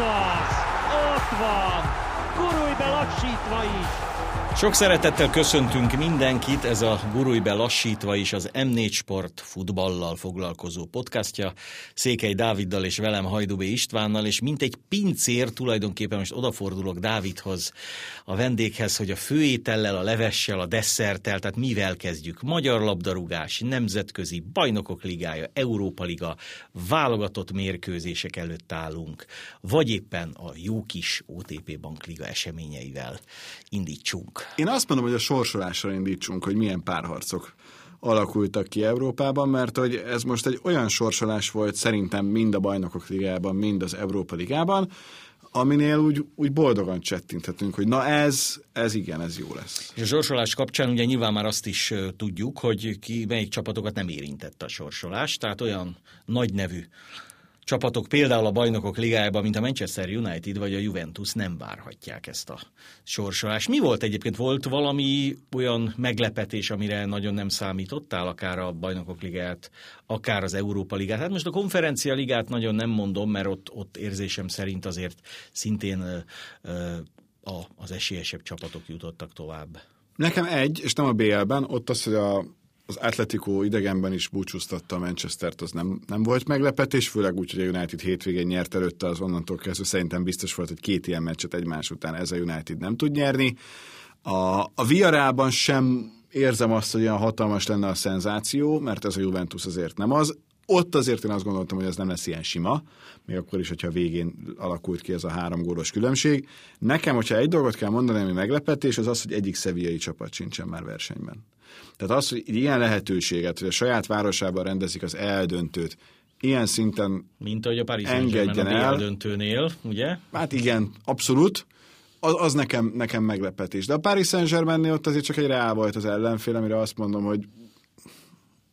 az! Ott van! Gurulj be lassítva is! Sok szeretettel köszöntünk mindenkit, ez a Gurulj lassítva is az M4 Sport futballal foglalkozó podcastja. Székely Dáviddal és velem Hajdubé Istvánnal, és mint egy pincér tulajdonképpen most odafordulok Dávidhoz, a vendéghez, hogy a főétellel, a levessel, a desszerttel, tehát mivel kezdjük? Magyar labdarúgás, nemzetközi, bajnokok ligája, Európa liga, válogatott mérkőzések előtt állunk, vagy éppen a jó kis OTP Bankliga eseményeivel indítsunk. Én azt mondom, hogy a sorsolásra indítsunk, hogy milyen párharcok alakultak ki Európában, mert hogy ez most egy olyan sorsolás volt szerintem mind a bajnokok ligában, mind az Európa ligában, aminél úgy, úgy boldogan csettinthetünk, hogy na ez, ez igen, ez jó lesz. És a sorsolás kapcsán ugye nyilván már azt is tudjuk, hogy ki melyik csapatokat nem érintette a sorsolás, tehát olyan nagy nevű csapatok például a bajnokok ligájában, mint a Manchester United vagy a Juventus nem várhatják ezt a sorsolást. Mi volt egyébként? Volt valami olyan meglepetés, amire nagyon nem számítottál, akár a bajnokok ligát, akár az Európa ligát? Hát most a konferencia ligát nagyon nem mondom, mert ott, ott érzésem szerint azért szintén a, az esélyesebb csapatok jutottak tovább. Nekem egy, és nem a BL-ben, ott az, hogy a az Atletico idegenben is búcsúztatta a Manchester-t, az nem, nem volt meglepetés, főleg úgy, hogy a United hétvégén nyert előtte, az onnantól kezdve szerintem biztos volt, hogy két ilyen meccset egymás után ez a United nem tud nyerni. A, a Viarában sem érzem azt, hogy olyan hatalmas lenne a szenzáció, mert ez a Juventus azért nem az. Ott azért én azt gondoltam, hogy ez nem lesz ilyen sima, még akkor is, hogyha a végén alakult ki ez a három gólos különbség. Nekem, hogyha egy dolgot kell mondani, ami meglepetés, az az, hogy egyik szeviai csapat sincsen már versenyben. Tehát az, hogy ilyen lehetőséget, hogy a saját városában rendezik az eldöntőt, ilyen szinten Mint ahogy a Paris engedjen el. eldöntőnél, ugye? Hát igen, abszolút. Az, az nekem, nekem meglepetés. De a Paris Saint-Germainnél ott azért csak egy reál volt az ellenfél, amire azt mondom, hogy,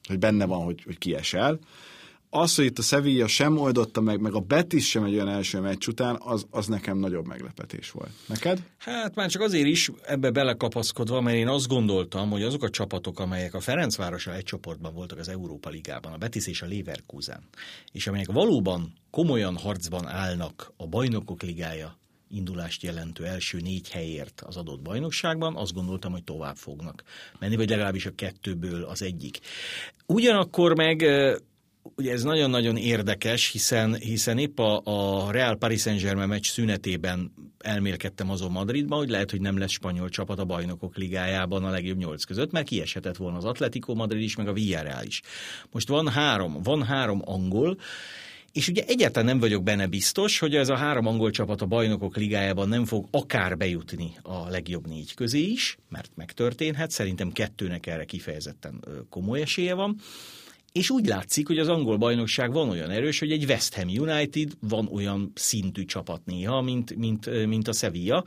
hogy benne van, hogy, hogy kiesel az, hogy itt a Sevilla sem oldotta meg, meg a Betis sem egy olyan első meccs után, az, az nekem nagyobb meglepetés volt. Neked? Hát már csak azért is ebbe belekapaszkodva, mert én azt gondoltam, hogy azok a csapatok, amelyek a Ferencvárosa egy csoportban voltak az Európa Ligában, a Betis és a Leverkusen, és amelyek valóban komolyan harcban állnak a bajnokok ligája indulást jelentő első négy helyért az adott bajnokságban, azt gondoltam, hogy tovább fognak menni, vagy legalábbis a kettőből az egyik. Ugyanakkor meg ugye ez nagyon-nagyon érdekes, hiszen, hiszen épp a, a Real Paris Saint-Germain meccs szünetében elmélkedtem azon Madridban, hogy lehet, hogy nem lesz spanyol csapat a bajnokok ligájában a legjobb nyolc között, mert kieshetett volna az Atletico Madrid is, meg a Villarreal is. Most van három, van három angol, és ugye egyáltalán nem vagyok benne biztos, hogy ez a három angol csapat a bajnokok ligájában nem fog akár bejutni a legjobb négy közé is, mert megtörténhet, szerintem kettőnek erre kifejezetten komoly esélye van. És úgy látszik, hogy az angol bajnokság van olyan erős, hogy egy West Ham United van olyan szintű csapat néha, mint, mint, mint a Sevilla,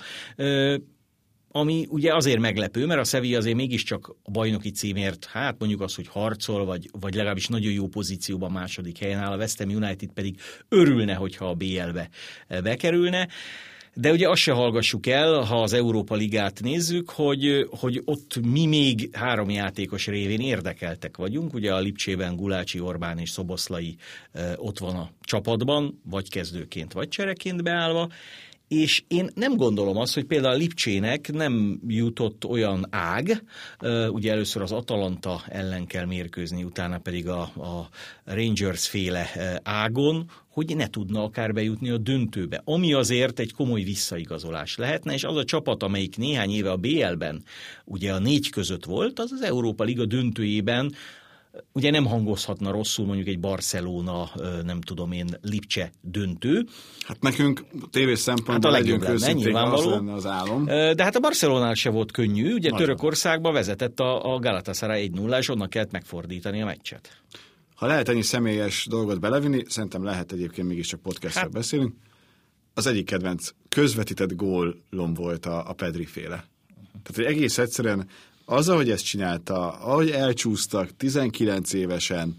ami ugye azért meglepő, mert a Sevilla azért mégiscsak a bajnoki címért, hát mondjuk az, hogy harcol, vagy, vagy legalábbis nagyon jó pozícióban második helyen áll, a West Ham United pedig örülne, hogyha a BL-be bekerülne. De ugye azt se hallgassuk el, ha az Európa Ligát nézzük, hogy, hogy ott mi még három játékos révén érdekeltek vagyunk. Ugye a Lipcsében Gulácsi, Orbán és Szoboszlai ott van a csapatban, vagy kezdőként, vagy csereként beállva, és én nem gondolom azt, hogy például a Lipcsének nem jutott olyan ág, ugye először az Atalanta ellen kell mérkőzni, utána pedig a, a Rangers féle ágon, hogy ne tudna akár bejutni a döntőbe, ami azért egy komoly visszaigazolás lehetne, és az a csapat, amelyik néhány éve a BL-ben ugye a négy között volt, az az Európa Liga döntőjében ugye nem hangozhatna rosszul mondjuk egy Barcelona, nem tudom én, Lipcse döntő. Hát nekünk tévés szempontból hát a legjobb lenne, nyilvánvaló. Az, az álom. De hát a Barcelonál se volt könnyű, ugye Nagyon. Törökországba vezetett a, a Galatasaray 1 0 és onnan kellett megfordítani a meccset. Ha lehet ennyi személyes dolgot belevinni, szerintem lehet egyébként mégiscsak podcastről hát. beszélünk. Az egyik kedvenc közvetített gólom volt a, a Pedri féle. Tehát, hogy egész egyszerűen az, ahogy ezt csinálta, ahogy elcsúsztak 19 évesen,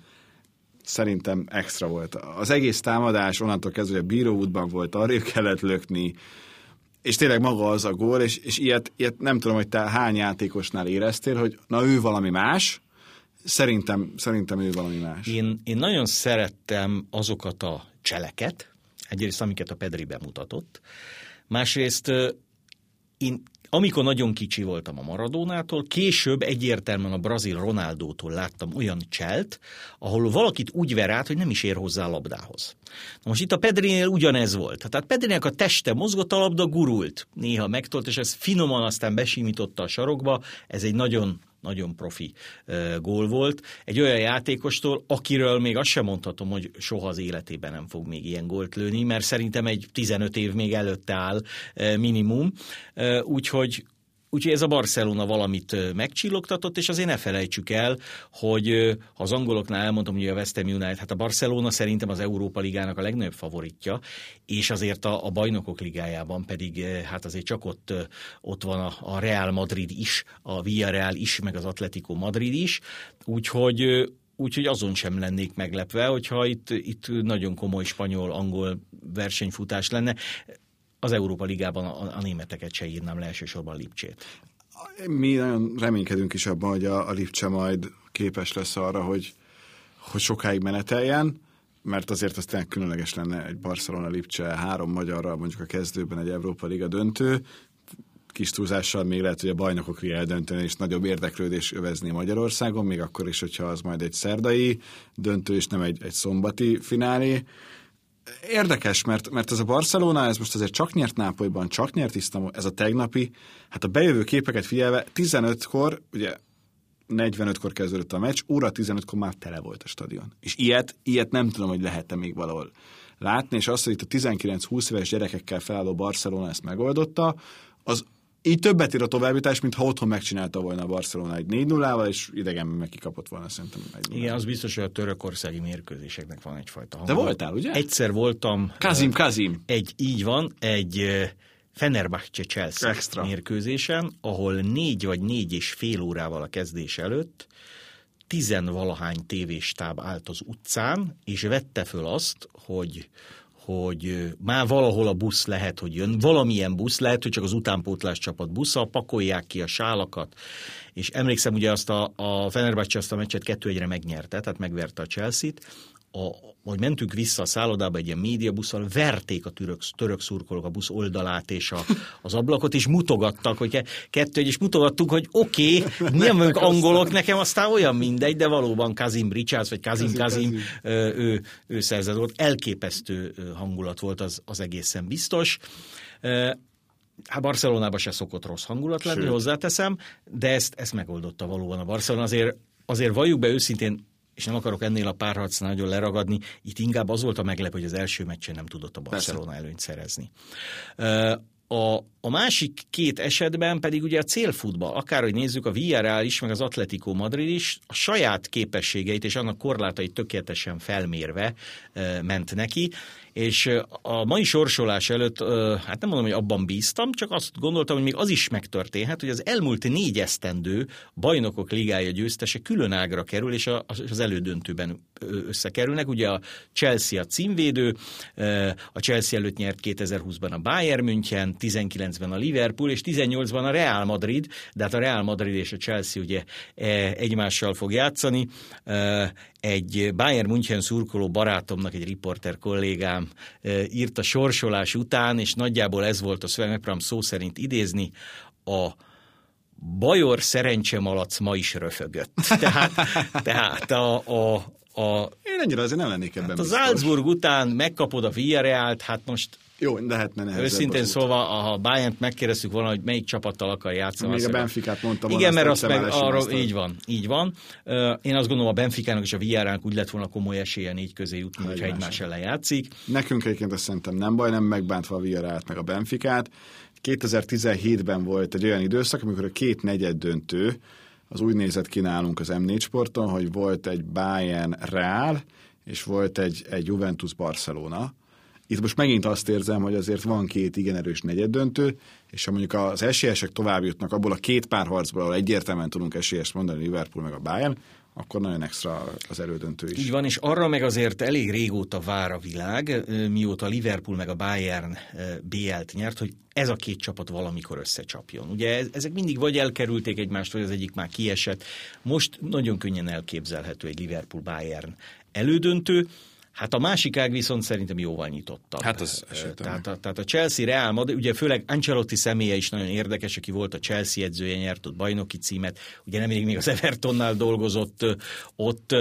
szerintem extra volt. Az egész támadás onnantól kezdve, hogy a bíróútban volt, arra kellett lökni, és tényleg maga az a gól, és, és ilyet, ilyet nem tudom, hogy te hány játékosnál éreztél, hogy na ő valami más, szerintem, szerintem ő valami más. Én, én nagyon szerettem azokat a cseleket, Egyrészt, amiket a Pedri bemutatott. Másrészt én amikor nagyon kicsi voltam a Maradónától, később egyértelműen a brazil Ronaldótól láttam olyan cselt, ahol valakit úgy ver át, hogy nem is ér hozzá a labdához. Na most itt a Pedrinél ugyanez volt. Tehát Pedrinek a teste mozgott, a labda gurult. Néha megtolt, és ez finoman aztán besimította a sarokba. Ez egy nagyon nagyon profi gól volt. Egy olyan játékostól, akiről még azt sem mondhatom, hogy soha az életében nem fog még ilyen gólt lőni, mert szerintem egy 15 év még előtte áll minimum. Úgyhogy Úgyhogy ez a Barcelona valamit megcsillogtatott, és azért ne felejtsük el, hogy ha az angoloknál elmondtam, hogy a West Ham United, hát a Barcelona szerintem az Európa Ligának a legnagyobb favoritja, és azért a, a bajnokok ligájában pedig hát azért csak ott, ott van a, a Real Madrid is, a Villarreal is, meg az Atletico Madrid is, úgyhogy úgyhogy azon sem lennék meglepve, hogyha itt, itt nagyon komoly spanyol-angol versenyfutás lenne az Európa Ligában a, a németeket se írnám le elsősorban Lipcsét. Mi nagyon reménykedünk is abban, hogy a, a Lipcse majd képes lesz arra, hogy, hogy sokáig meneteljen, mert azért az tényleg különleges lenne egy Barcelona Lipcse három magyarral mondjuk a kezdőben egy Európa Liga döntő, kis túlzással még lehet, hogy a bajnokok eldönteni, és nagyobb érdeklődés övezni Magyarországon, még akkor is, hogyha az majd egy szerdai döntő, és nem egy, egy szombati finálé érdekes, mert, mert ez a Barcelona, ez most azért csak nyert Nápolyban, csak nyert Isztambul, ez a tegnapi, hát a bejövő képeket figyelve, 15-kor, ugye 45-kor kezdődött a meccs, óra 15-kor már tele volt a stadion. És ilyet, ilyet nem tudom, hogy lehet még valahol látni, és azt, hogy itt a 19-20 éves gyerekekkel felálló Barcelona ezt megoldotta, az így többet ír a továbbítás, mint ha otthon megcsinálta volna a Barcelona egy 4-0-val, és idegenben meg kikapott volna szerintem. Egy Igen, az biztos, hogy a törökországi mérkőzéseknek van egyfajta hang. De voltál, ugye? Egyszer voltam. Kazim, Kazim. Egy, így van, egy Fenerbahce Chelsea Extra. mérkőzésen, ahol négy vagy négy és fél órával a kezdés előtt tizenvalahány tévéstáb állt az utcán, és vette föl azt, hogy hogy már valahol a busz lehet, hogy jön, valamilyen busz, lehet, hogy csak az utánpótlás csapat busza, pakolják ki a sálakat, és emlékszem ugye azt a, a Fenerbahce azt a meccset kettő egyre megnyerte, tehát megverte a Chelsea-t, a, hogy mentünk vissza a szállodába egy ilyen médiabusszal, verték a török, török szurkolók a busz oldalát és a, az ablakot, és mutogattak, hogy kettő, és mutogattuk, hogy oké, okay, nem vagyunk angolok, nekem aztán olyan mindegy, de valóban Kazim Richards, vagy Kazim Kazim, ő, ő szerzett volt. Elképesztő hangulat volt az, az egészen biztos. Hát Barcelonában se szokott rossz hangulat lenni, Sőt. hozzáteszem, de ezt, ezt megoldotta valóban a Barcelona. Azért, azért valljuk be őszintén, és nem akarok ennél a párharcnál nagyon leragadni, itt inkább az volt a meglepő, hogy az első meccsen nem tudott a Barcelona Persze. előnyt szerezni. A, a másik két esetben pedig ugye a célfutball, akárhogy nézzük, a Villarreal is, meg az Atletico Madrid is a saját képességeit és annak korlátait tökéletesen felmérve e, ment neki, és a mai sorsolás előtt, hát nem mondom, hogy abban bíztam, csak azt gondoltam, hogy még az is megtörténhet, hogy az elmúlt négy esztendő bajnokok ligája győztese külön ágra kerül, és az elődöntőben összekerülnek. Ugye a Chelsea a címvédő, a Chelsea előtt nyert 2020-ban a Bayern München, 19-ben a Liverpool, és 18-ban a Real Madrid, de hát a Real Madrid és a Chelsea ugye e, egymással fog játszani. Egy Bayern München szurkoló barátomnak, egy riporter kollégám írt a sorsolás után, és nagyjából ez volt a szöveg, szó szerint idézni, a Bajor szerencsemalac ma is röfögött. Tehát, tehát a, a, a, Én ennyire azért nem lennék ebben hát Az Salzburg után megkapod a Villarreal-t, hát most jó, de hát ne Őszintén szóval, ha Bayern-t megkérdeztük volna, hogy melyik csapattal akar játszani. Még a Benficát mondtam. Igen, mert azt meg arra, így van, így van. Én azt gondolom, a Benficának és a Villarrealnak úgy lett volna komoly esélye négy közé jutni, hogyha egymás ellen játszik. Nekünk egyébként azt szerintem nem baj, nem megbántva a Villarrealt meg a Benficát. 2017-ben volt egy olyan időszak, amikor a két negyed döntő, az úgy nézett ki nálunk az M4 sporton, hogy volt egy Bayern Real, és volt egy, egy Juventus Barcelona, itt most megint azt érzem, hogy azért van két igen erős negyeddöntő, és ha mondjuk az esélyesek tovább jutnak abból a két párharcból, ahol egyértelműen tudunk esélyest mondani Liverpool meg a Bayern, akkor nagyon extra az elődöntő is. Így van, és arra meg azért elég régóta vár a világ, mióta Liverpool meg a Bayern BL-t nyert, hogy ez a két csapat valamikor összecsapjon. Ugye ezek mindig vagy elkerülték egymást, vagy az egyik már kiesett. Most nagyon könnyen elképzelhető egy Liverpool-Bayern elődöntő, Hát a másik ág viszont szerintem jóval nyitottabb. Hát az esetem. tehát, a, tehát a Chelsea Real Madrid, ugye főleg Ancelotti személye is nagyon érdekes, aki volt a Chelsea edzője, nyert ott bajnoki címet, ugye nemrég még az Evertonnál dolgozott ott,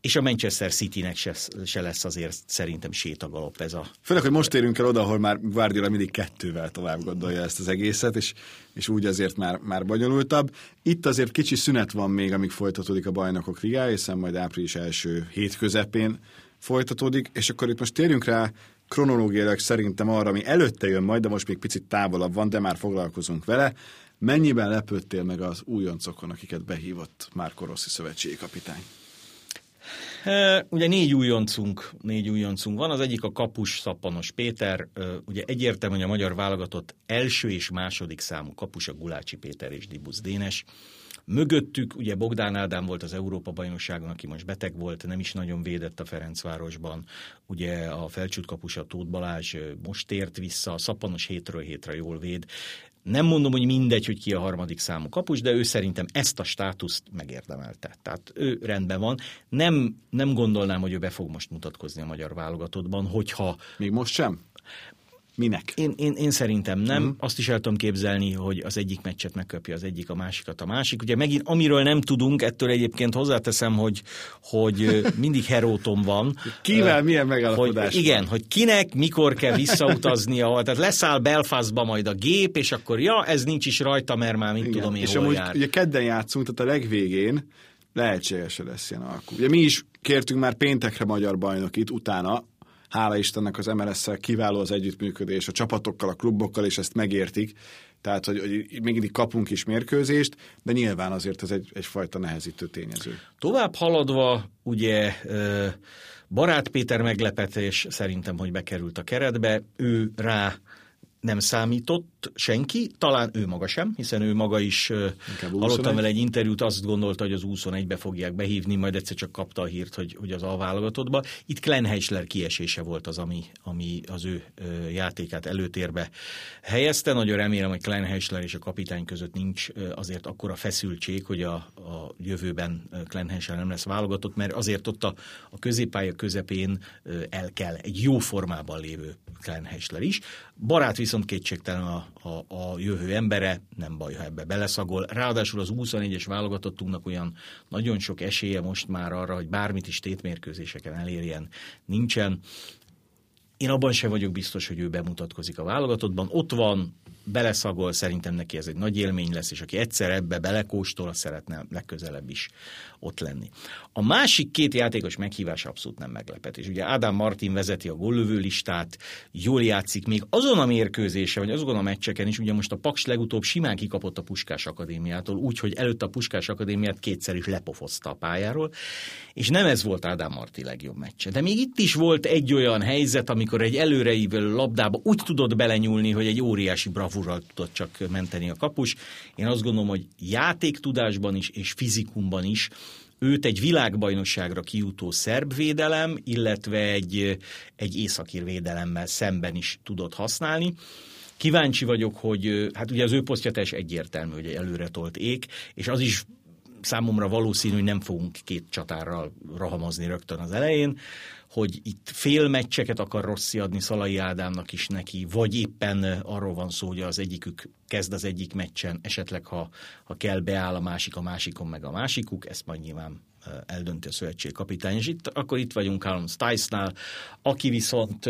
és a Manchester Citynek se, se lesz azért szerintem sétagalop ez a... Főleg, hogy most érünk el oda, ahol már Guardiola mindig kettővel tovább gondolja ezt az egészet, és, és úgy azért már, már bonyolultabb. Itt azért kicsi szünet van még, amíg folytatódik a bajnokok ligája, hiszen majd április első hét közepén folytatódik, és akkor itt most térjünk rá kronológiailag szerintem arra, ami előtte jön majd, de most még picit távolabb van, de már foglalkozunk vele. Mennyiben lepődtél meg az újoncokon, akiket behívott Márko Rossi szövetségi kapitány? Ugye négy újoncunk, négy újoncunk van, az egyik a kapus Szappanos Péter, ugye egyértelmű, hogy a magyar válogatott első és második számú kapus a Gulácsi Péter és Dibusz Dénes. Mögöttük ugye Bogdán Ádám volt az Európa-bajnokságon, aki most beteg volt, nem is nagyon védett a Ferencvárosban. Ugye a felcsült kapusa Tóth Balázs most tért vissza, Szappanos hétről hétre jól véd. Nem mondom, hogy mindegy, hogy ki a harmadik számú kapus, de ő szerintem ezt a státuszt megérdemelte. Tehát ő rendben van. Nem, nem gondolnám, hogy ő be fog most mutatkozni a magyar válogatottban, hogyha... Még most sem? Minek? Én, én, én szerintem nem. Mm. Azt is el tudom képzelni, hogy az egyik meccset megköpje az egyik, a másikat a másik. Ugye megint, amiről nem tudunk, ettől egyébként hozzáteszem, hogy, hogy mindig herótom van. Kivel milyen megállapodás? Hogy, igen, hogy kinek, mikor kell visszautaznia. Tehát leszáll Belfastba majd a gép, és akkor ja, ez nincs is rajta, mert már mit igen. tudom én, És hol amúgy jár. ugye kedden játszunk, tehát a legvégén lehetséges, lesz ilyen alkú. Ugye mi is kértünk már péntekre magyar bajnokit, utána hála Istennek az MLS-szel kiváló az együttműködés, a csapatokkal, a klubokkal, és ezt megértik. Tehát, hogy, hogy még mindig kapunk is mérkőzést, de nyilván azért ez egy, egyfajta nehezítő tényező. Tovább haladva, ugye Barát Péter meglepetés szerintem, hogy bekerült a keretbe, ő rá nem számított senki, talán ő maga sem, hiszen ő maga is hallottam vele egy interjút, azt gondolta, hogy az 21-be fogják behívni, majd egyszer csak kapta a hírt, hogy, hogy az alválogatottba. Itt Glenn Heisler kiesése volt az, ami, ami az ő játékát előtérbe helyezte. Nagyon remélem, hogy Glenn Heisler és a kapitány között nincs azért akkora feszültség, hogy a, a jövőben Glenn Heisler nem lesz válogatott, mert azért ott a, a középpálya közepén el kell egy jó formában lévő Glenn Heisler is. Barát viszont kétségtelen a, a, a jövő embere, nem baj, ha ebbe beleszagol. Ráadásul az 24-es válogatottunknak olyan nagyon sok esélye most már arra, hogy bármit is tétmérkőzéseken elérjen, nincsen. Én abban sem vagyok biztos, hogy ő bemutatkozik a válogatottban. Ott van, beleszagol, szerintem neki ez egy nagy élmény lesz, és aki egyszer ebbe belekóstol, az szeretne legközelebb is ott lenni. A másik két játékos meghívása abszolút nem meglepetés. Ugye Ádám Martin vezeti a góllövő listát, jól játszik még azon a mérkőzése, vagy azon a meccseken is, ugye most a Paks legutóbb simán kikapott a Puskás Akadémiától, úgyhogy előtte a Puskás Akadémiát kétszer is lepofozta a pályáról, és nem ez volt Ádám Marti legjobb meccse. De még itt is volt egy olyan helyzet, amikor egy előreívő labdába úgy tudott belenyúlni, hogy egy óriási bravúrral tudott csak menteni a kapus. Én azt gondolom, hogy játéktudásban is és fizikumban is őt egy világbajnokságra kijutó szerb védelem, illetve egy, egy északír védelemmel szemben is tudott használni. Kíváncsi vagyok, hogy hát ugye az ő posztja teljes egyértelmű, hogy előre tolt ék, és az is számomra valószínű, hogy nem fogunk két csatárral rahamozni rögtön az elején, hogy itt fél meccseket akar Rossi adni Szalai Ádámnak is neki, vagy éppen arról van szó, hogy az egyikük kezd az egyik meccsen, esetleg ha, ha kell beáll a másik a másikon meg a másikuk, ezt majd nyilván eldönti a szövetség kapitány. És itt, akkor itt vagyunk Callum Stice-nál, aki viszont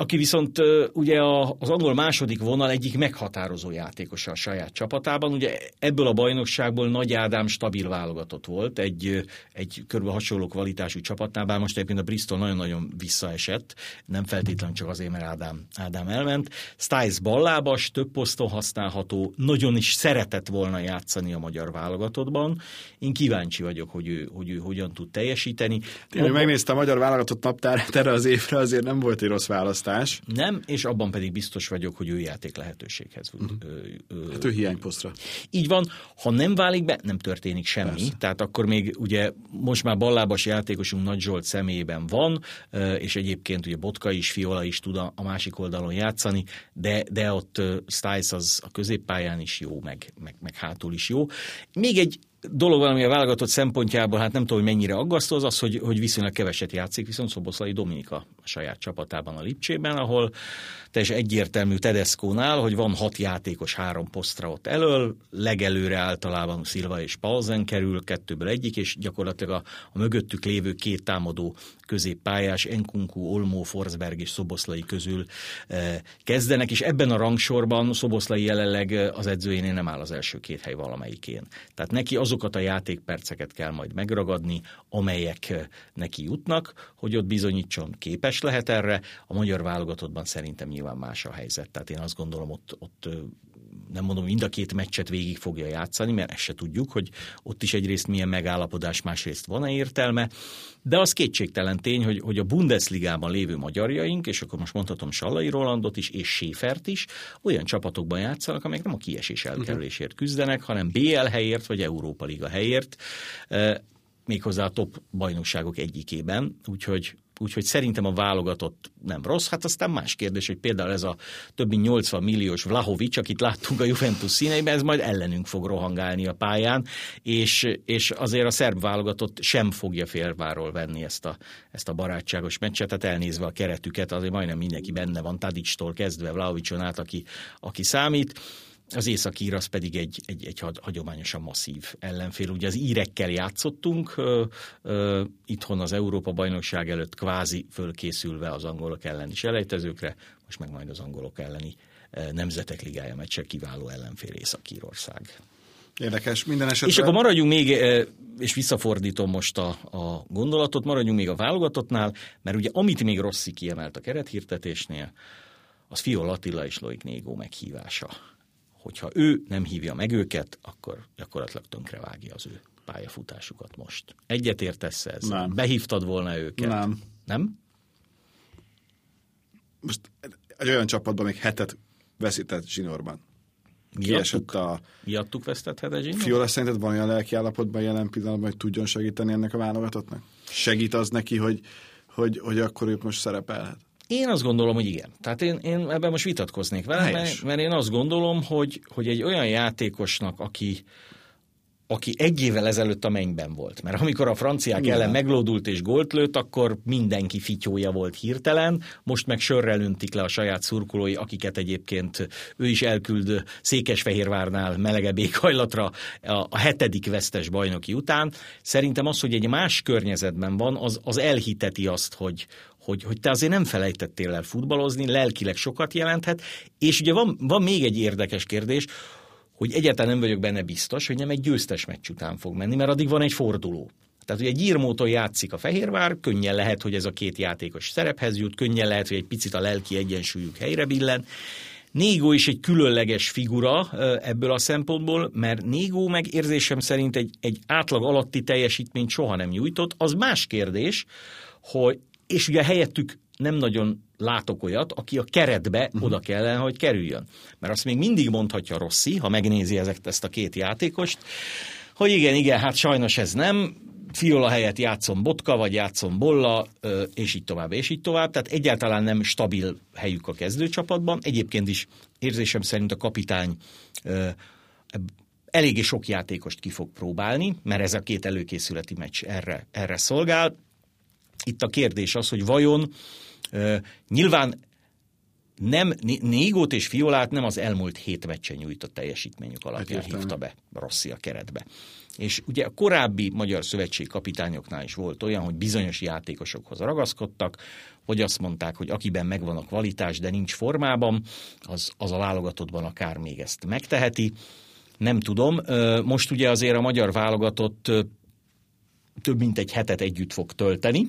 aki viszont ugye az angol második vonal egyik meghatározó játékosa a saját csapatában. Ugye ebből a bajnokságból Nagy Ádám stabil válogatott volt, egy, egy körbe hasonló kvalitású csapatnál, bár most egyébként a Bristol nagyon-nagyon visszaesett, nem feltétlenül csak azért, mert Ádám, Ádám elment. Stiles ballábas, több poszton használható, nagyon is szeretett volna játszani a magyar válogatottban. Én kíváncsi vagyok, hogy ő, hogy ő hogyan tud teljesíteni. Én megnéztem a magyar válogatott naptárát erre az évre, azért nem volt egy rossz választás választás. Nem, és abban pedig biztos vagyok, hogy ő játék lehetőséghez. Uh-huh. Hát ő hiányposztra. Így van, ha nem válik be, nem történik semmi. Persze. Tehát akkor még ugye most már ballábas játékosunk Nagy Zsolt személyében van, és egyébként ugye Botka is, Fiola is tud a másik oldalon játszani, de, de ott Stiles az a középpályán is jó, meg, meg, meg hátul is jó. Még egy dolog van, ami a válogatott szempontjából, hát nem tudom, hogy mennyire aggasztó, az az, hogy, hogy viszonylag keveset játszik, viszont Szoboszlai Dominika a saját csapatában a Lipcsében, ahol teljesen egyértelmű Tedeszkónál, hogy van hat játékos három posztra ott elől, legelőre általában Szilva és Paulsen kerül, kettőből egyik, és gyakorlatilag a, a mögöttük lévő két támadó középpályás, Enkunku, Olmó, Forsberg és Szoboszlai közül eh, kezdenek, és ebben a rangsorban Szoboszlai jelenleg az edzőjénél nem áll az első két hely valamelyikén. Tehát neki azokat a játékperceket kell majd megragadni, amelyek neki jutnak, hogy ott bizonyítson képes lehet erre. A magyar válogatottban szerintem nyilván más a helyzet. Tehát én azt gondolom, ott, ott nem mondom, mind a két meccset végig fogja játszani, mert ezt se tudjuk, hogy ott is egyrészt milyen megállapodás, másrészt van-e értelme, de az kétségtelen tény, hogy, hogy a Bundesligában lévő magyarjaink, és akkor most mondhatom Sallai Rolandot is, és Séfert is, olyan csapatokban játszanak, amelyek nem a kiesés elkerülésért küzdenek, hanem BL helyért, vagy Európa Liga helyért, méghozzá a top bajnokságok egyikében, úgyhogy úgyhogy szerintem a válogatott nem rossz. Hát aztán más kérdés, hogy például ez a több mint 80 milliós Vlahovics, akit láttunk a Juventus színeiben, ez majd ellenünk fog rohangálni a pályán, és, és azért a szerb válogatott sem fogja félváról venni ezt a, ezt a barátságos meccset, tehát elnézve a keretüket, azért majdnem mindenki benne van, Tadicstól kezdve Vlahovicson át, aki, aki számít az északír az pedig egy, egy, egy hagyományosan masszív ellenfél. Ugye az írekkel játszottunk ö, ö, itthon az Európa-bajnokság előtt kvázi fölkészülve az angolok elleni selejtezőkre, most meg majd az angolok elleni nemzetek ligája meccse kiváló ellenfél Észak-Írország. Érdekes, minden esetben. És akkor maradjunk még, és visszafordítom most a, a gondolatot, maradjunk még a válogatottnál, mert ugye amit még Rossi kiemelt a kerethirtetésnél, az Fiol Attila és Loik Négó meghívása hogyha ő nem hívja meg őket, akkor gyakorlatilag tönkrevágja az ő pályafutásukat most. Egyet értesz ez? Nem. Behívtad volna őket? Nem. Nem? Most egy olyan csapatban még hetet veszített zsinórban. Kiesett a... Miattuk vesztethet zsinórban? Fiola szerinted van olyan lelki állapotban jelen pillanatban, hogy tudjon segíteni ennek a válogatottnak? Segít az neki, hogy, hogy, hogy akkor ők most szerepelhet? Én azt gondolom, hogy igen. Tehát én, én ebben most vitatkoznék vele, mert, mert én azt gondolom, hogy, hogy egy olyan játékosnak, aki, aki egy évvel ezelőtt a mennyben volt. Mert amikor a franciák Igen. ellen meglódult és gólt lőtt, akkor mindenki fityója volt hirtelen, most meg sörrel öntik le a saját szurkolói, akiket egyébként ő is elküld Székesfehérvárnál melegebb éghajlatra a hetedik vesztes bajnoki után. Szerintem az, hogy egy más környezetben van, az, az elhiteti azt, hogy, hogy, hogy te azért nem felejtettél el futballozni, lelkileg sokat jelenthet, és ugye van, van még egy érdekes kérdés, hogy egyáltalán nem vagyok benne biztos, hogy nem egy győztes meccs után fog menni, mert addig van egy forduló. Tehát, hogy egy írmótól játszik a Fehérvár, könnyen lehet, hogy ez a két játékos szerephez jut, könnyen lehet, hogy egy picit a lelki egyensúlyuk helyre billen. Négó is egy különleges figura ebből a szempontból, mert Négó meg érzésem szerint egy, egy átlag alatti teljesítményt soha nem nyújtott. Az más kérdés, hogy és ugye helyettük nem nagyon látok olyat, aki a keretbe uh-huh. oda kellene, hogy kerüljön. Mert azt még mindig mondhatja Rossi, ha megnézi ezeket, ezt a két játékost, hogy igen, igen, hát sajnos ez nem, Fiola helyett játszom Botka, vagy játszom Bolla, és így tovább, és így tovább. Tehát egyáltalán nem stabil helyük a kezdőcsapatban. Egyébként is érzésem szerint a kapitány eléggé sok játékost ki fog próbálni, mert ez a két előkészületi meccs erre, erre szolgál. Itt a kérdés az, hogy vajon nyilván nem, Négót és Fiolát nem az elmúlt hét meccsen nyújtott teljesítményük alapján hát hívta be Rossi a keretbe. És ugye a korábbi magyar szövetség kapitányoknál is volt olyan, hogy bizonyos játékosokhoz ragaszkodtak, hogy azt mondták, hogy akiben megvan a kvalitás, de nincs formában, az, az a válogatottban akár még ezt megteheti. Nem tudom. Most ugye azért a magyar válogatott több mint egy hetet együtt fog tölteni,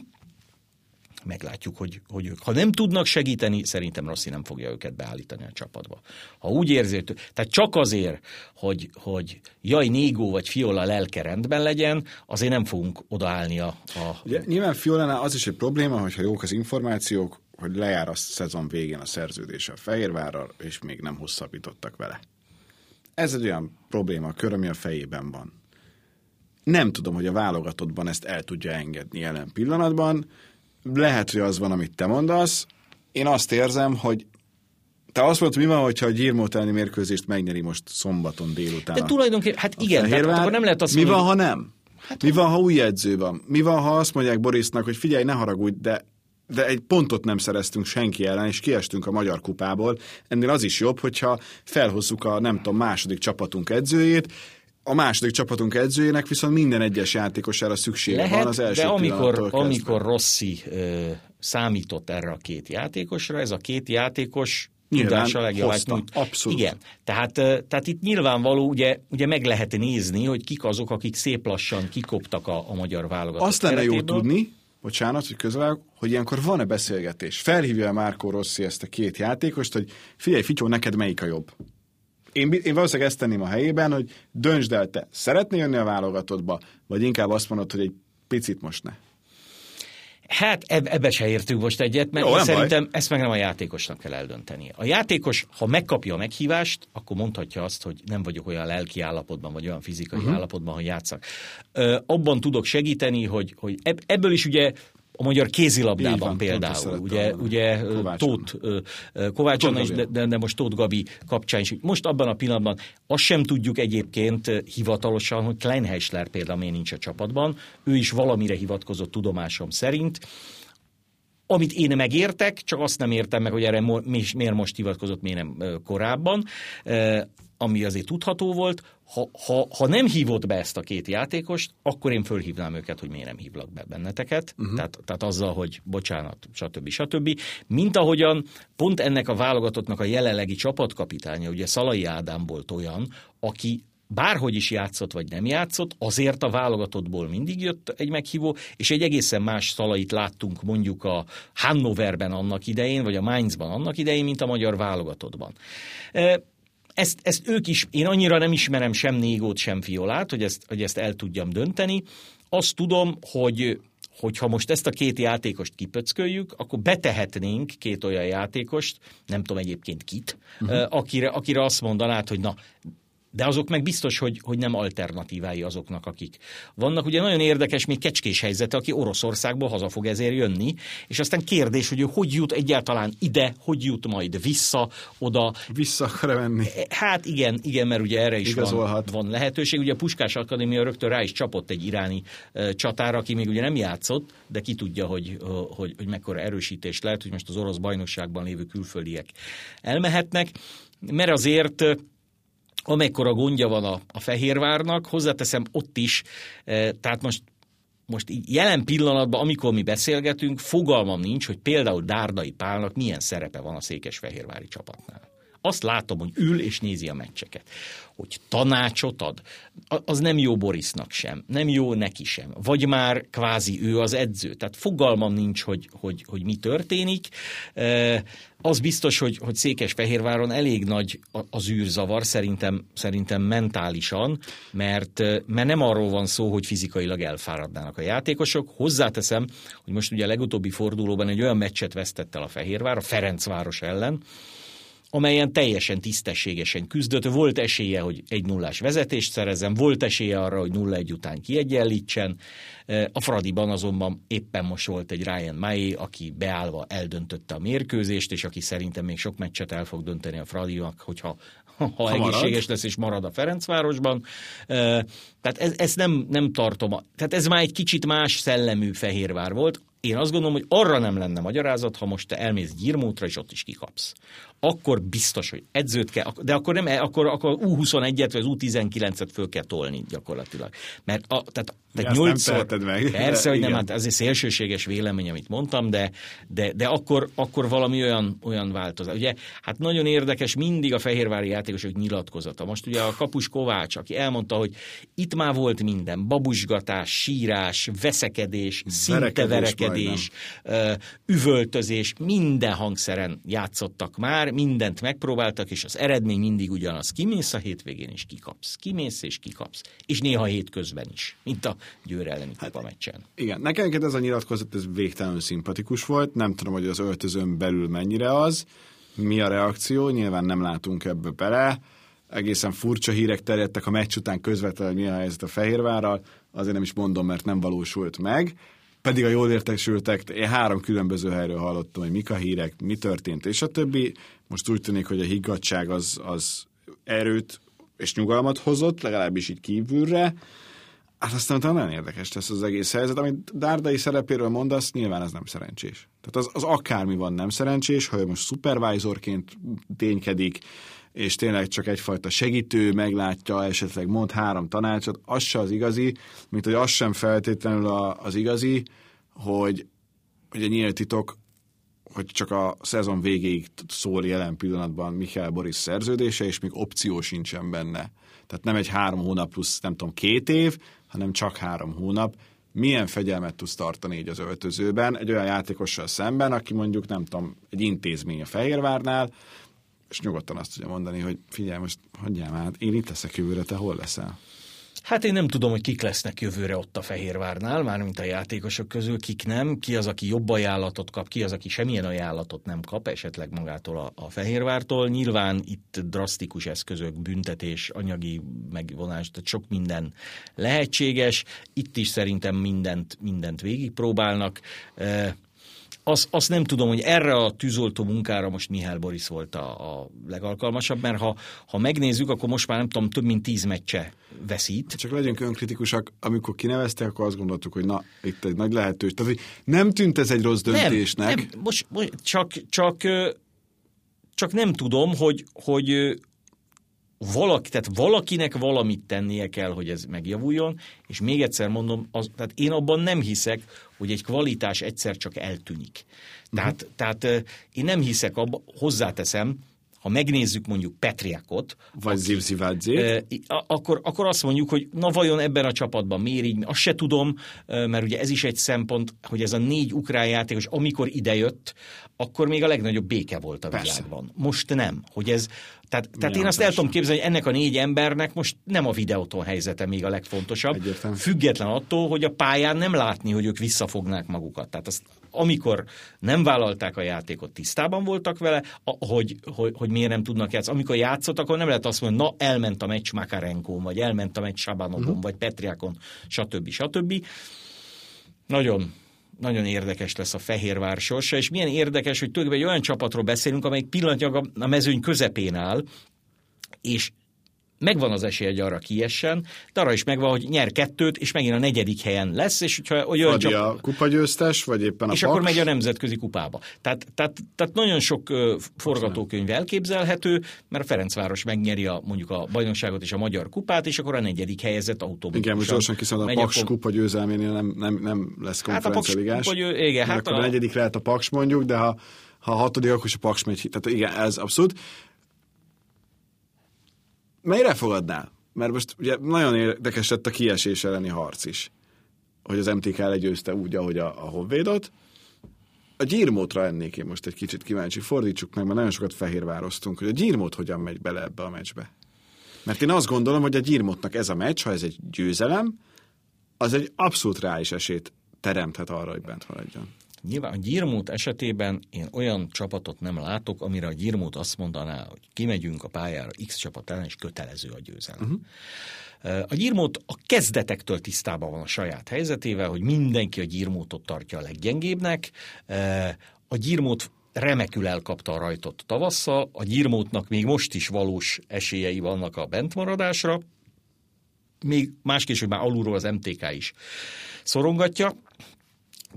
meglátjuk, hogy, hogy ők, ha nem tudnak segíteni, szerintem Rossi nem fogja őket beállítani a csapatba. Ha úgy érzi, tehát csak azért, hogy, hogy jaj, Négó vagy Fiola lelke rendben legyen, azért nem fogunk odaállni a... a... Ugye, nyilván Fiolánál az is egy probléma, hogyha jók az információk, hogy lejár a szezon végén a szerződése a Fehérvárral, és még nem hosszabbítottak vele. Ez egy olyan probléma, kör, ami a fejében van. Nem tudom, hogy a válogatottban ezt el tudja engedni jelen pillanatban, lehet, hogy az van, amit te mondasz. Én azt érzem, hogy te azt mondod, mi van, hogyha a Gyirmó mérkőzést megnyeri most szombaton délután? De tulajdonképpen, hát igen, tehát Fehérvár, akkor nem lehet azt Mi mondani, van, ha nem? Hát, mi van, ha új edző van? Mi van, ha azt mondják Borisnak, hogy figyelj, ne haragudj, de de egy pontot nem szereztünk senki ellen, és kiestünk a Magyar Kupából. Ennél az is jobb, hogyha felhozzuk a, nem tudom, második csapatunk edzőjét, a második csapatunk edzőjének viszont minden egyes játékosára szüksége Lehet, van az első de amikor, amikor Rossi ö, számított erre a két játékosra, ez a két játékos Nyilván tudása legjobb nyújt. abszolút. Igen, tehát, tehát itt nyilvánvaló, ugye, ugye meg lehet nézni, hogy kik azok, akik szép lassan kikoptak a, a magyar válogatott Azt lenne jó tudni, bocsánat, hogy közvágok, hogy ilyenkor van-e beszélgetés. Felhívja Márkó Rossi ezt a két játékost, hogy figyelj, Fityó, neked melyik a jobb? Én, én valószínűleg ezt tenném a helyében, hogy döntsd el, te szeretnél jönni a válogatottba, vagy inkább azt mondod, hogy egy picit most ne. Hát eb- ebbe se értünk most egyet, mert Jó, szerintem baj. ezt meg nem a játékosnak kell eldöntenie. A játékos, ha megkapja a meghívást, akkor mondhatja azt, hogy nem vagyok olyan lelki állapotban, vagy olyan fizikai uh-huh. állapotban, hogy játszak. Ö, abban tudok segíteni, hogy, hogy ebb- ebből is ugye a magyar kézilabdában van, például, ugye, ugye Kovács Tóth, Kovács Anna is, de, de, most Tóth Gabi kapcsán is. Most abban a pillanatban azt sem tudjuk egyébként hivatalosan, hogy Klein Heisler például miért nincs a csapatban. Ő is valamire hivatkozott tudomásom szerint. Amit én megértek, csak azt nem értem meg, hogy erre miért most hivatkozott, miért nem korábban, ami azért tudható volt. Ha, ha, ha nem hívott be ezt a két játékost, akkor én fölhívnám őket, hogy miért nem hívlak be benneteket. Uh-huh. Tehát, tehát azzal, hogy bocsánat, stb. stb. Mint ahogyan pont ennek a válogatottnak a jelenlegi csapatkapitánya, ugye Szalai Ádám volt olyan, aki bárhogy is játszott, vagy nem játszott, azért a válogatottból mindig jött egy meghívó, és egy egészen más szalait láttunk mondjuk a Hannoverben annak idején, vagy a Mainzban annak idején, mint a magyar válogatottban. Ezt, ezt ők is, én annyira nem ismerem sem Négót, sem Fiolát, hogy ezt, hogy ezt el tudjam dönteni. Azt tudom, hogy hogyha most ezt a két játékost kipöcköljük, akkor betehetnénk két olyan játékost, nem tudom egyébként kit, uh-huh. akire, akire azt mondanád, hogy na, de azok meg biztos, hogy, hogy nem alternatívái azoknak, akik vannak. Ugye nagyon érdekes még kecskés helyzete, aki Oroszországból haza fog ezért jönni, és aztán kérdés, hogy ő hogy jut egyáltalán ide, hogy jut majd vissza, oda. Vissza akar menni. Hát igen, igen, mert ugye erre is van, Igazolhat. van lehetőség. Ugye a Puskás Akadémia rögtön rá is csapott egy iráni uh, csatára, aki még ugye nem játszott, de ki tudja, hogy, uh, hogy, hogy mekkora erősítés lehet, hogy most az orosz bajnokságban lévő külföldiek elmehetnek, mert azért amekkora gondja van a, a Fehérvárnak, hozzáteszem ott is, e, tehát most most jelen pillanatban, amikor mi beszélgetünk, fogalmam nincs, hogy például Dárdai Pálnak milyen szerepe van a Székesfehérvári csapatnál. Azt látom, hogy ül és nézi a meccseket. Hogy tanácsot ad, az nem jó Borisnak sem, nem jó neki sem. Vagy már kvázi ő az edző. Tehát fogalmam nincs, hogy, hogy, hogy mi történik. Az biztos, hogy, hogy Székesfehérváron elég nagy az űrzavar, szerintem, szerintem mentálisan, mert, mert nem arról van szó, hogy fizikailag elfáradnának a játékosok. Hozzáteszem, hogy most ugye a legutóbbi fordulóban egy olyan meccset vesztett el a Fehérvár, a Ferencváros ellen, amelyen teljesen tisztességesen küzdött. Volt esélye, hogy egy nullás vezetést szerezzen, volt esélye arra, hogy nulla egy után kiegyenlítsen. A Fradiban azonban éppen most volt egy Ryan May, aki beállva eldöntötte a mérkőzést, és aki szerintem még sok meccset el fog dönteni a Fradinak, hogyha ha, ha egészséges marad. lesz és marad a Ferencvárosban. Tehát ez, ez nem, nem tartom. Tehát ez már egy kicsit más szellemű Fehérvár volt. Én azt gondolom, hogy arra nem lenne magyarázat, ha most te elmész Gyirmótra, és ott is kikapsz. Akkor biztos, hogy edzőt kell, de akkor nem, akkor, akkor U21-et vagy U19-et föl kell tolni gyakorlatilag. Mert a, tehát, tehát nyolcszor, nem meg. Persze, hogy nem, hát ez egy szélsőséges vélemény, amit mondtam, de, de, de akkor, akkor valami olyan, olyan változás. Ugye, hát nagyon érdekes mindig a fehérvári játékosok nyilatkozata. Most ugye a kapus Kovács, aki elmondta, hogy itt már volt minden, babusgatás, sírás, veszekedés, szinte verekedés, üvöltözés, minden hangszeren játszottak már, mindent megpróbáltak, és az eredmény mindig ugyanaz. Kimész a hétvégén, és kikapsz. Kimész, és kikapsz. És néha hétközben is, mint a Győr elleni hát, kupa meccsen. Igen, nekem ez a nyilatkozat ez végtelenül szimpatikus volt, nem tudom, hogy az öltözön belül mennyire az, mi a reakció, nyilván nem látunk ebbe bele, egészen furcsa hírek terjedtek a meccs után közvetlenül, mi a helyzet a Fehérvárral, azért nem is mondom, mert nem valósult meg. Pedig a jól értesültek, én három különböző helyről hallottam, hogy mik a hírek, mi történt, és a többi. Most úgy tűnik, hogy a higgadság az, az erőt és nyugalmat hozott, legalábbis így kívülre. Hát aztán utána nagyon érdekes lesz az egész helyzet. Amit Dárdai szerepéről mondasz, nyilván ez nem szerencsés. Tehát az, az akármi van nem szerencsés, ha ő most supervisorként ténykedik, és tényleg csak egyfajta segítő, meglátja, esetleg mond három tanácsot, az se az igazi, mint hogy az sem feltétlenül az igazi, hogy ugye nyílt titok, hogy csak a szezon végéig szól jelen pillanatban Michael Boris szerződése, és még opció sincsen benne. Tehát nem egy három hónap plusz, nem tudom, két év, hanem csak három hónap. Milyen fegyelmet tudsz tartani így az öltözőben egy olyan játékossal szemben, aki mondjuk, nem tudom, egy intézmény a Fehérvárnál, és nyugodtan azt tudja mondani, hogy figyelj, most hagyjál már, én itt leszek jövőre, te hol leszel? Hát én nem tudom, hogy kik lesznek jövőre ott a Fehérvárnál, mármint a játékosok közül, kik nem, ki az, aki jobb ajánlatot kap, ki az, aki semmilyen ajánlatot nem kap, esetleg magától a, a Fehérvártól. Nyilván itt drasztikus eszközök, büntetés, anyagi megvonás, tehát sok minden lehetséges. Itt is szerintem mindent, mindent végigpróbálnak. Azt, azt nem tudom, hogy erre a tűzoltó munkára most Mihály Boris volt a, a legalkalmasabb, mert ha, ha megnézzük, akkor most már nem tudom, több mint tíz meccse veszít. Csak legyünk önkritikusak, amikor kinevezték, akkor azt gondoltuk, hogy na, itt egy nagy lehetőség. Tehát, hogy nem tűnt ez egy rossz döntésnek. Nem, nem. Most, most csak, csak, csak nem tudom, hogy, hogy valaki, tehát valakinek valamit tennie kell, hogy ez megjavuljon, és még egyszer mondom, az, tehát én abban nem hiszek, hogy egy kvalitás egyszer csak eltűnik. Tehát, uh-huh. tehát én nem hiszek abban, hozzáteszem, ha megnézzük mondjuk Petriakot, vagy Zivzivadzét, akkor, akkor azt mondjuk, hogy na vajon ebben a csapatban miért így, azt se tudom, mert ugye ez is egy szempont, hogy ez a négy ukrán játékos, amikor idejött, akkor még a legnagyobb béke volt a Persze. világban. Most nem. Hogy ez, tehát, tehát én azt el tudom képzelni, hogy ennek a négy embernek most nem a videóton helyzete még a legfontosabb, Egyértelmű. független attól, hogy a pályán nem látni, hogy ők visszafognák magukat. Tehát azt, amikor nem vállalták a játékot, tisztában voltak vele, hogy, hogy, hogy miért nem tudnak játszani. Amikor játszott, akkor nem lehet azt mondani, na elment a meccs Makarenkón, vagy elment a meccs Sabanovon, uh-huh. vagy Petriákon, stb. stb. Nagyon nagyon érdekes lesz a Fehérvár sorsa, és milyen érdekes, hogy tulajdonképpen egy olyan csapatról beszélünk, amelyik pillanatnyilag a mezőny közepén áll, és megvan az esély, hogy arra kiessen, de arra is megvan, hogy nyer kettőt, és megint a negyedik helyen lesz, és hogyha olyan vagy csak... a kupagyőztes, vagy éppen a És paks. akkor megy a nemzetközi kupába. Tehát, tehát, tehát nagyon sok uh, forgatókönyv elképzelhető, mert a Ferencváros megnyeri a, mondjuk a bajnokságot és a magyar kupát, és akkor a negyedik helyezett automatikusan. Igen, most gyorsan kiszalad a Paks a kupa győzelménél nem, nem, nem lesz konferencialigás. Hát a Paks kupa, igen, hát a... a negyedik lehet a Paks mondjuk, de ha ha a hatodik, akkor is a Paks megy. Tehát igen, ez abszolút. Melyre fogadnál? Mert most ugye nagyon érdekes lett a kiesés elleni harc is. Hogy az MTK legyőzte úgy, ahogy a, a Honvédot. A gyírmótra ennék én most egy kicsit kíváncsi. Fordítsuk meg, mert nagyon sokat fehérvároztunk, hogy a gyírmót hogyan megy bele ebbe a meccsbe. Mert én azt gondolom, hogy a gyírmótnak ez a meccs, ha ez egy győzelem, az egy abszolút reális esélyt teremthet arra, hogy bent maradjon. Nyilván a Gyirmót esetében én olyan csapatot nem látok, amire a Gyirmót azt mondaná, hogy kimegyünk a pályára X csapat ellen, és kötelező a győzelem. Uh-huh. A Gyirmót a kezdetektől tisztában van a saját helyzetével, hogy mindenki a Gyirmótot tartja a leggyengébbnek. A Gyirmót remekül elkapta a rajtot tavasszal, a Gyirmótnak még most is valós esélyei vannak a bentmaradásra, még máskésőbb már alulról az MTK is szorongatja,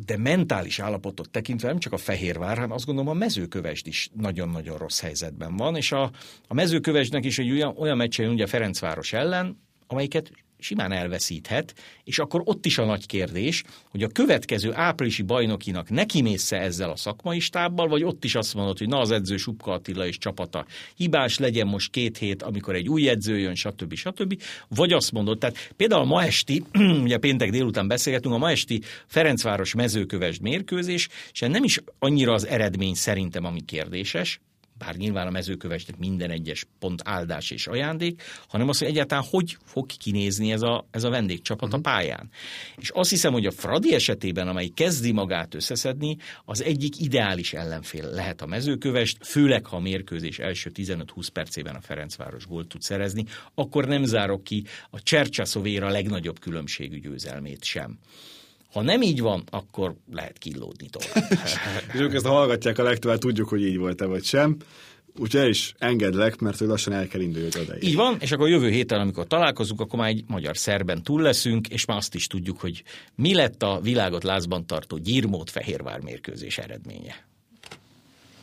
de mentális állapotot tekintve nem csak a Fehérvár, hanem azt gondolom a mezőkövesd is nagyon-nagyon rossz helyzetben van, és a, a mezőkövesdnek is egy olyan, olyan meccsen ugye Ferencváros ellen, amelyiket simán elveszíthet, és akkor ott is a nagy kérdés, hogy a következő áprilisi bajnokinak neki mész ezzel a szakmai stábbal, vagy ott is azt mondod, hogy na az edző Subka Attila és csapata hibás, legyen most két hét, amikor egy új edző jön, stb. stb. Vagy azt mondod, tehát például ma esti, ugye péntek délután beszélgetünk, a ma esti Ferencváros mezőkövesd mérkőzés, és nem is annyira az eredmény szerintem, ami kérdéses, bár nyilván a mezőkövesnek minden egyes pont áldás és ajándék, hanem az, hogy egyáltalán hogy fog kinézni ez a, ez a vendégcsapat uh-huh. a mhm. pályán. És azt hiszem, hogy a Fradi esetében, amely kezdi magát összeszedni, az egyik ideális ellenfél lehet a mezőkövest, főleg ha a mérkőzés első 15-20 percében a Ferencváros gólt tud szerezni, akkor nem zárok ki a Csercsaszovéra legnagyobb különbségű győzelmét sem Ha nem így van, akkor lehet killódni tovább. És ők ezt hallgatják a legtöbbet, tudjuk, hogy így volt-e vagy sem. Úgyhogy el is engedlek, mert hogy lassan el kell indulni oda. Így van, és akkor jövő héten, amikor találkozunk, akkor már egy magyar szerben túl leszünk, és már azt is tudjuk, hogy mi lett a világot lázban tartó Gyirmót Fehérvár mérkőzés eredménye.